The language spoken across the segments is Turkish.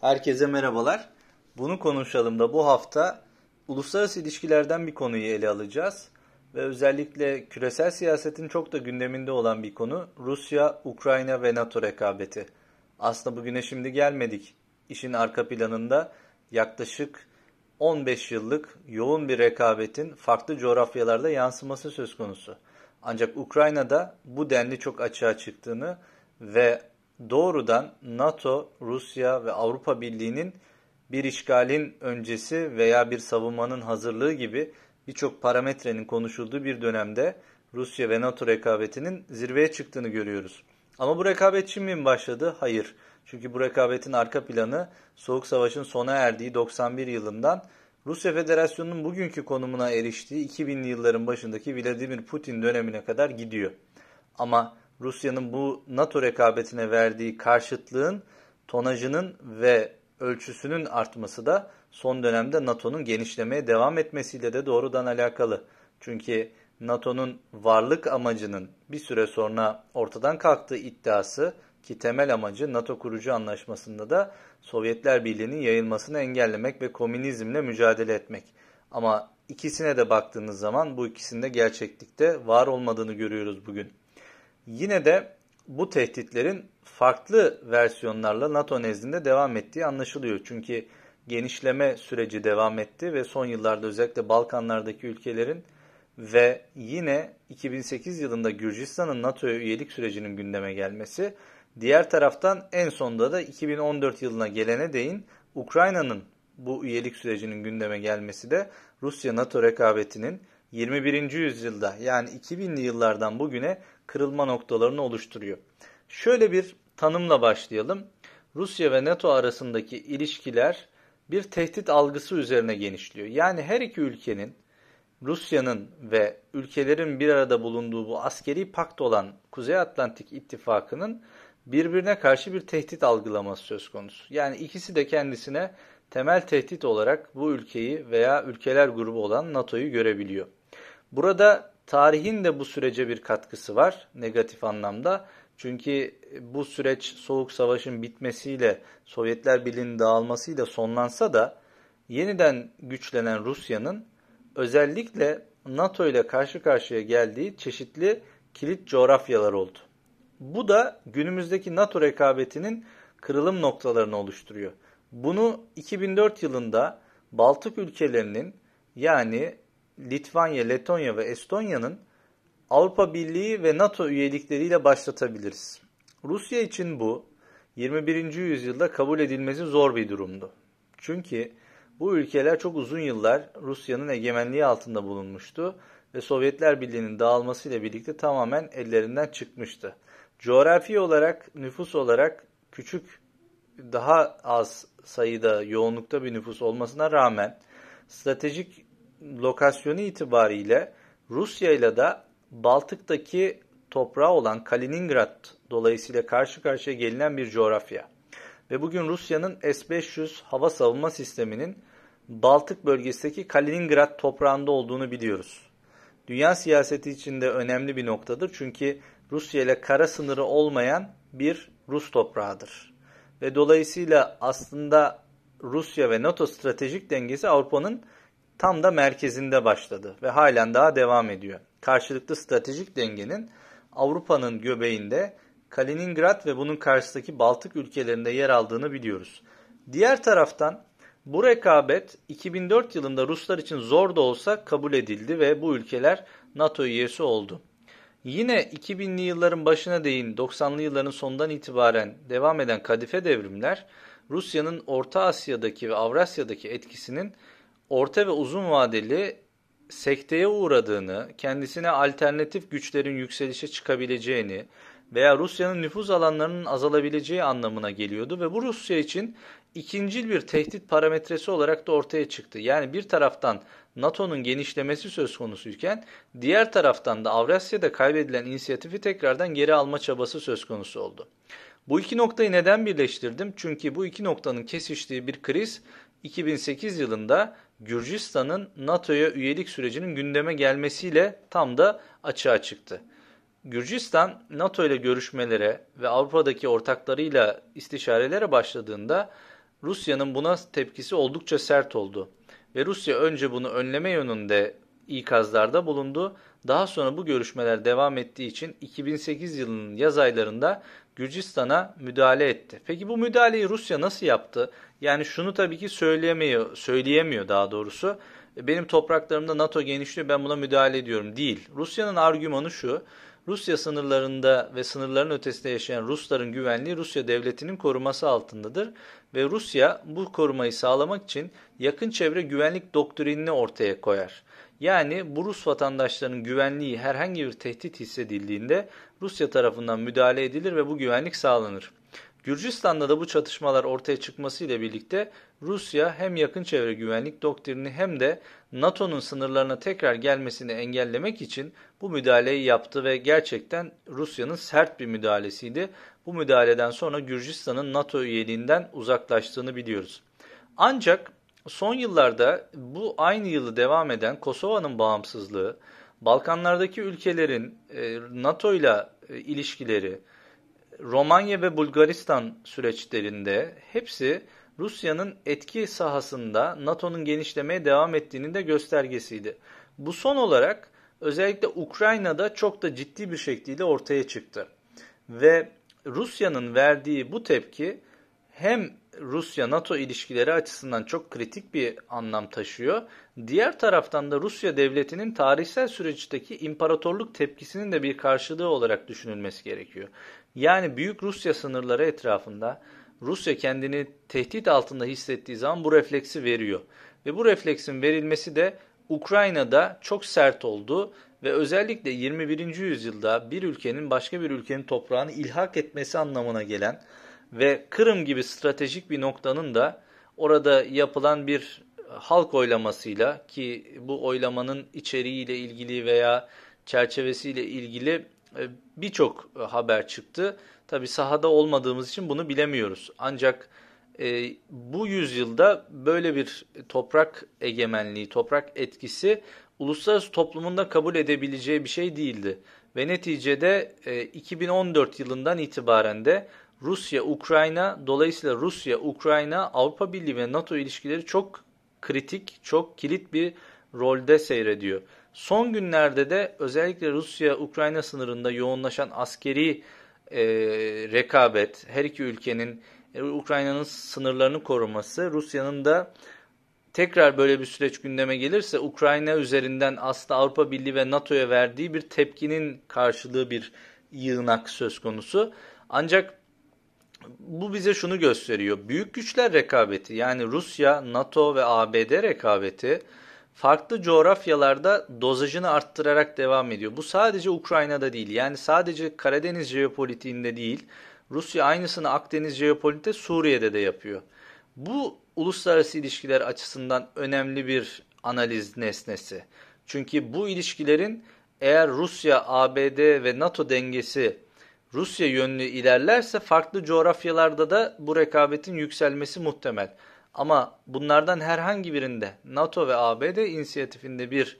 Herkese merhabalar. Bunu konuşalım da bu hafta uluslararası ilişkilerden bir konuyu ele alacağız. Ve özellikle küresel siyasetin çok da gündeminde olan bir konu Rusya, Ukrayna ve NATO rekabeti. Aslında bugüne şimdi gelmedik. İşin arka planında yaklaşık 15 yıllık yoğun bir rekabetin farklı coğrafyalarda yansıması söz konusu. Ancak Ukrayna'da bu denli çok açığa çıktığını ve doğrudan NATO, Rusya ve Avrupa Birliği'nin bir işgalin öncesi veya bir savunmanın hazırlığı gibi birçok parametrenin konuşulduğu bir dönemde Rusya ve NATO rekabetinin zirveye çıktığını görüyoruz. Ama bu rekabet şimdi mi başladı? Hayır. Çünkü bu rekabetin arka planı Soğuk Savaş'ın sona erdiği 91 yılından Rusya Federasyonu'nun bugünkü konumuna eriştiği 2000'li yılların başındaki Vladimir Putin dönemine kadar gidiyor. Ama Rusya'nın bu NATO rekabetine verdiği karşıtlığın tonajının ve ölçüsünün artması da son dönemde NATO'nun genişlemeye devam etmesiyle de doğrudan alakalı. Çünkü NATO'nun varlık amacının bir süre sonra ortadan kalktığı iddiası ki temel amacı NATO kurucu anlaşmasında da Sovyetler Birliği'nin yayılmasını engellemek ve komünizmle mücadele etmek. Ama ikisine de baktığınız zaman bu ikisinde gerçeklikte var olmadığını görüyoruz bugün. Yine de bu tehditlerin farklı versiyonlarla NATO nezdinde devam ettiği anlaşılıyor. Çünkü genişleme süreci devam etti ve son yıllarda özellikle Balkanlardaki ülkelerin ve yine 2008 yılında Gürcistan'ın NATO'ya üyelik sürecinin gündeme gelmesi, diğer taraftan en sonunda da 2014 yılına gelene değin Ukrayna'nın bu üyelik sürecinin gündeme gelmesi de Rusya-NATO rekabetinin 21. yüzyılda yani 2000'li yıllardan bugüne kırılma noktalarını oluşturuyor. Şöyle bir tanımla başlayalım. Rusya ve NATO arasındaki ilişkiler bir tehdit algısı üzerine genişliyor. Yani her iki ülkenin Rusya'nın ve ülkelerin bir arada bulunduğu bu askeri pakt olan Kuzey Atlantik İttifakı'nın birbirine karşı bir tehdit algılaması söz konusu. Yani ikisi de kendisine temel tehdit olarak bu ülkeyi veya ülkeler grubu olan NATO'yu görebiliyor. Burada tarihin de bu sürece bir katkısı var negatif anlamda. Çünkü bu süreç Soğuk Savaş'ın bitmesiyle Sovyetler Birliği'nin dağılmasıyla sonlansa da yeniden güçlenen Rusya'nın özellikle NATO ile karşı karşıya geldiği çeşitli kilit coğrafyalar oldu. Bu da günümüzdeki NATO rekabetinin kırılım noktalarını oluşturuyor. Bunu 2004 yılında Baltık ülkelerinin yani Litvanya, Letonya ve Estonya'nın Avrupa Birliği ve NATO üyelikleriyle başlatabiliriz. Rusya için bu 21. yüzyılda kabul edilmesi zor bir durumdu. Çünkü bu ülkeler çok uzun yıllar Rusya'nın egemenliği altında bulunmuştu ve Sovyetler Birliği'nin dağılmasıyla birlikte tamamen ellerinden çıkmıştı. Coğrafi olarak, nüfus olarak küçük, daha az sayıda, yoğunlukta bir nüfus olmasına rağmen stratejik lokasyonu itibariyle Rusya ile de Baltık'taki toprağı olan Kaliningrad dolayısıyla karşı karşıya gelinen bir coğrafya. Ve bugün Rusya'nın S-500 hava savunma sisteminin Baltık bölgesindeki Kaliningrad toprağında olduğunu biliyoruz. Dünya siyaseti içinde önemli bir noktadır çünkü Rusya ile kara sınırı olmayan bir Rus toprağıdır. Ve dolayısıyla aslında Rusya ve NATO stratejik dengesi Avrupa'nın tam da merkezinde başladı ve halen daha devam ediyor. Karşılıklı stratejik dengenin Avrupa'nın göbeğinde Kaliningrad ve bunun karşısındaki Baltık ülkelerinde yer aldığını biliyoruz. Diğer taraftan bu rekabet 2004 yılında Ruslar için zor da olsa kabul edildi ve bu ülkeler NATO üyesi oldu. Yine 2000'li yılların başına değin 90'lı yılların sonundan itibaren devam eden kadife devrimler Rusya'nın Orta Asya'daki ve Avrasya'daki etkisinin orta ve uzun vadeli sekteye uğradığını, kendisine alternatif güçlerin yükselişe çıkabileceğini veya Rusya'nın nüfuz alanlarının azalabileceği anlamına geliyordu ve bu Rusya için ikincil bir tehdit parametresi olarak da ortaya çıktı. Yani bir taraftan NATO'nun genişlemesi söz konusuyken diğer taraftan da Avrasya'da kaybedilen inisiyatifi tekrardan geri alma çabası söz konusu oldu. Bu iki noktayı neden birleştirdim? Çünkü bu iki noktanın kesiştiği bir kriz 2008 yılında Gürcistan'ın NATO'ya üyelik sürecinin gündeme gelmesiyle tam da açığa çıktı. Gürcistan NATO ile görüşmelere ve Avrupa'daki ortaklarıyla istişarelere başladığında Rusya'nın buna tepkisi oldukça sert oldu. Ve Rusya önce bunu önleme yönünde ikazlarda bulundu. Daha sonra bu görüşmeler devam ettiği için 2008 yılının yaz aylarında Gürcistan'a müdahale etti. Peki bu müdahaleyi Rusya nasıl yaptı? Yani şunu tabii ki söyleyemiyor, söyleyemiyor daha doğrusu. Benim topraklarımda NATO genişliyor ben buna müdahale ediyorum. Değil. Rusya'nın argümanı şu. Rusya sınırlarında ve sınırların ötesinde yaşayan Rusların güvenliği Rusya devletinin koruması altındadır ve Rusya bu korumayı sağlamak için yakın çevre güvenlik doktrinini ortaya koyar. Yani bu Rus vatandaşlarının güvenliği herhangi bir tehdit hissedildiğinde Rusya tarafından müdahale edilir ve bu güvenlik sağlanır. Gürcistan'da da bu çatışmalar ortaya çıkmasıyla birlikte Rusya hem yakın çevre güvenlik doktrini hem de NATO'nun sınırlarına tekrar gelmesini engellemek için bu müdahaleyi yaptı ve gerçekten Rusya'nın sert bir müdahalesiydi. Bu müdahaleden sonra Gürcistan'ın NATO üyeliğinden uzaklaştığını biliyoruz. Ancak son yıllarda bu aynı yılı devam eden Kosova'nın bağımsızlığı, Balkanlardaki ülkelerin e, NATO ile e, ilişkileri, Romanya ve Bulgaristan süreçlerinde hepsi Rusya'nın etki sahasında NATO'nun genişlemeye devam ettiğinin de göstergesiydi. Bu son olarak özellikle Ukrayna'da çok da ciddi bir şekilde ortaya çıktı. Ve Rusya'nın verdiği bu tepki hem Rusya-NATO ilişkileri açısından çok kritik bir anlam taşıyor. Diğer taraftan da Rusya devletinin tarihsel süreçteki imparatorluk tepkisinin de bir karşılığı olarak düşünülmesi gerekiyor. Yani Büyük Rusya sınırları etrafında Rusya kendini tehdit altında hissettiği zaman bu refleksi veriyor. Ve bu refleksin verilmesi de Ukrayna'da çok sert oldu ve özellikle 21. yüzyılda bir ülkenin başka bir ülkenin toprağını ilhak etmesi anlamına gelen ve Kırım gibi stratejik bir noktanın da orada yapılan bir halk oylamasıyla ki bu oylamanın içeriğiyle ilgili veya çerçevesiyle ilgili birçok haber çıktı. Tabi sahada olmadığımız için bunu bilemiyoruz. Ancak e, bu yüzyılda böyle bir toprak egemenliği, toprak etkisi uluslararası toplumunda kabul edebileceği bir şey değildi. Ve neticede e, 2014 yılından itibaren de Rusya, Ukrayna, dolayısıyla Rusya, Ukrayna, Avrupa Birliği ve NATO ilişkileri çok kritik, çok kilit bir rolde seyrediyor. Son günlerde de özellikle Rusya-Ukrayna sınırında yoğunlaşan askeri e, rekabet, her iki ülkenin e, Ukrayna'nın sınırlarını koruması, Rusya'nın da tekrar böyle bir süreç gündeme gelirse Ukrayna üzerinden aslında Avrupa Birliği ve NATO'ya verdiği bir tepkinin karşılığı bir yığınak söz konusu. Ancak bu bize şunu gösteriyor. Büyük güçler rekabeti yani Rusya, NATO ve ABD rekabeti farklı coğrafyalarda dozajını arttırarak devam ediyor. Bu sadece Ukrayna'da değil. Yani sadece Karadeniz jeopolitiğinde değil. Rusya aynısını Akdeniz jeopolitikte Suriye'de de yapıyor. Bu uluslararası ilişkiler açısından önemli bir analiz nesnesi. Çünkü bu ilişkilerin eğer Rusya, ABD ve NATO dengesi Rusya yönlü ilerlerse farklı coğrafyalarda da bu rekabetin yükselmesi muhtemel. Ama bunlardan herhangi birinde NATO ve ABD inisiyatifinde bir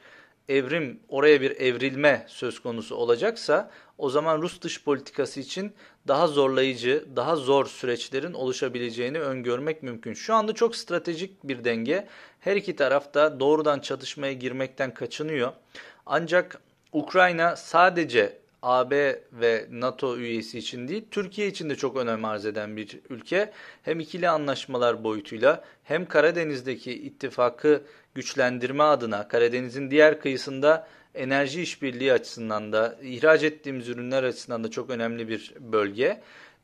evrim, oraya bir evrilme söz konusu olacaksa o zaman Rus dış politikası için daha zorlayıcı, daha zor süreçlerin oluşabileceğini öngörmek mümkün. Şu anda çok stratejik bir denge. Her iki taraf da doğrudan çatışmaya girmekten kaçınıyor. Ancak Ukrayna sadece AB ve NATO üyesi için değil, Türkiye için de çok önem arz eden bir ülke. Hem ikili anlaşmalar boyutuyla hem Karadeniz'deki ittifakı güçlendirme adına Karadeniz'in diğer kıyısında enerji işbirliği açısından da ihraç ettiğimiz ürünler açısından da çok önemli bir bölge.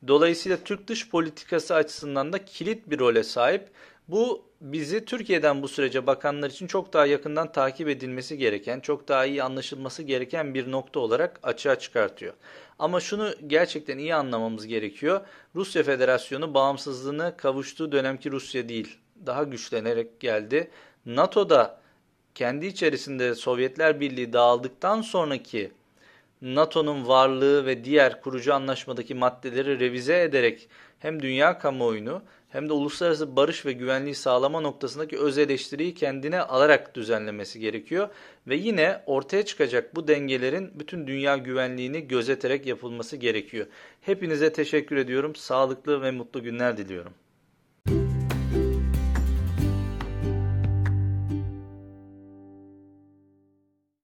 Dolayısıyla Türk dış politikası açısından da kilit bir role sahip. Bu bizi Türkiye'den bu sürece bakanlar için çok daha yakından takip edilmesi gereken, çok daha iyi anlaşılması gereken bir nokta olarak açığa çıkartıyor. Ama şunu gerçekten iyi anlamamız gerekiyor. Rusya Federasyonu bağımsızlığını kavuştuğu dönemki Rusya değil, daha güçlenerek geldi. NATO'da kendi içerisinde Sovyetler Birliği dağıldıktan sonraki NATO'nun varlığı ve diğer kurucu anlaşmadaki maddeleri revize ederek hem dünya kamuoyunu hem de uluslararası barış ve güvenliği sağlama noktasındaki öz eleştiriyi kendine alarak düzenlemesi gerekiyor. Ve yine ortaya çıkacak bu dengelerin bütün dünya güvenliğini gözeterek yapılması gerekiyor. Hepinize teşekkür ediyorum. Sağlıklı ve mutlu günler diliyorum.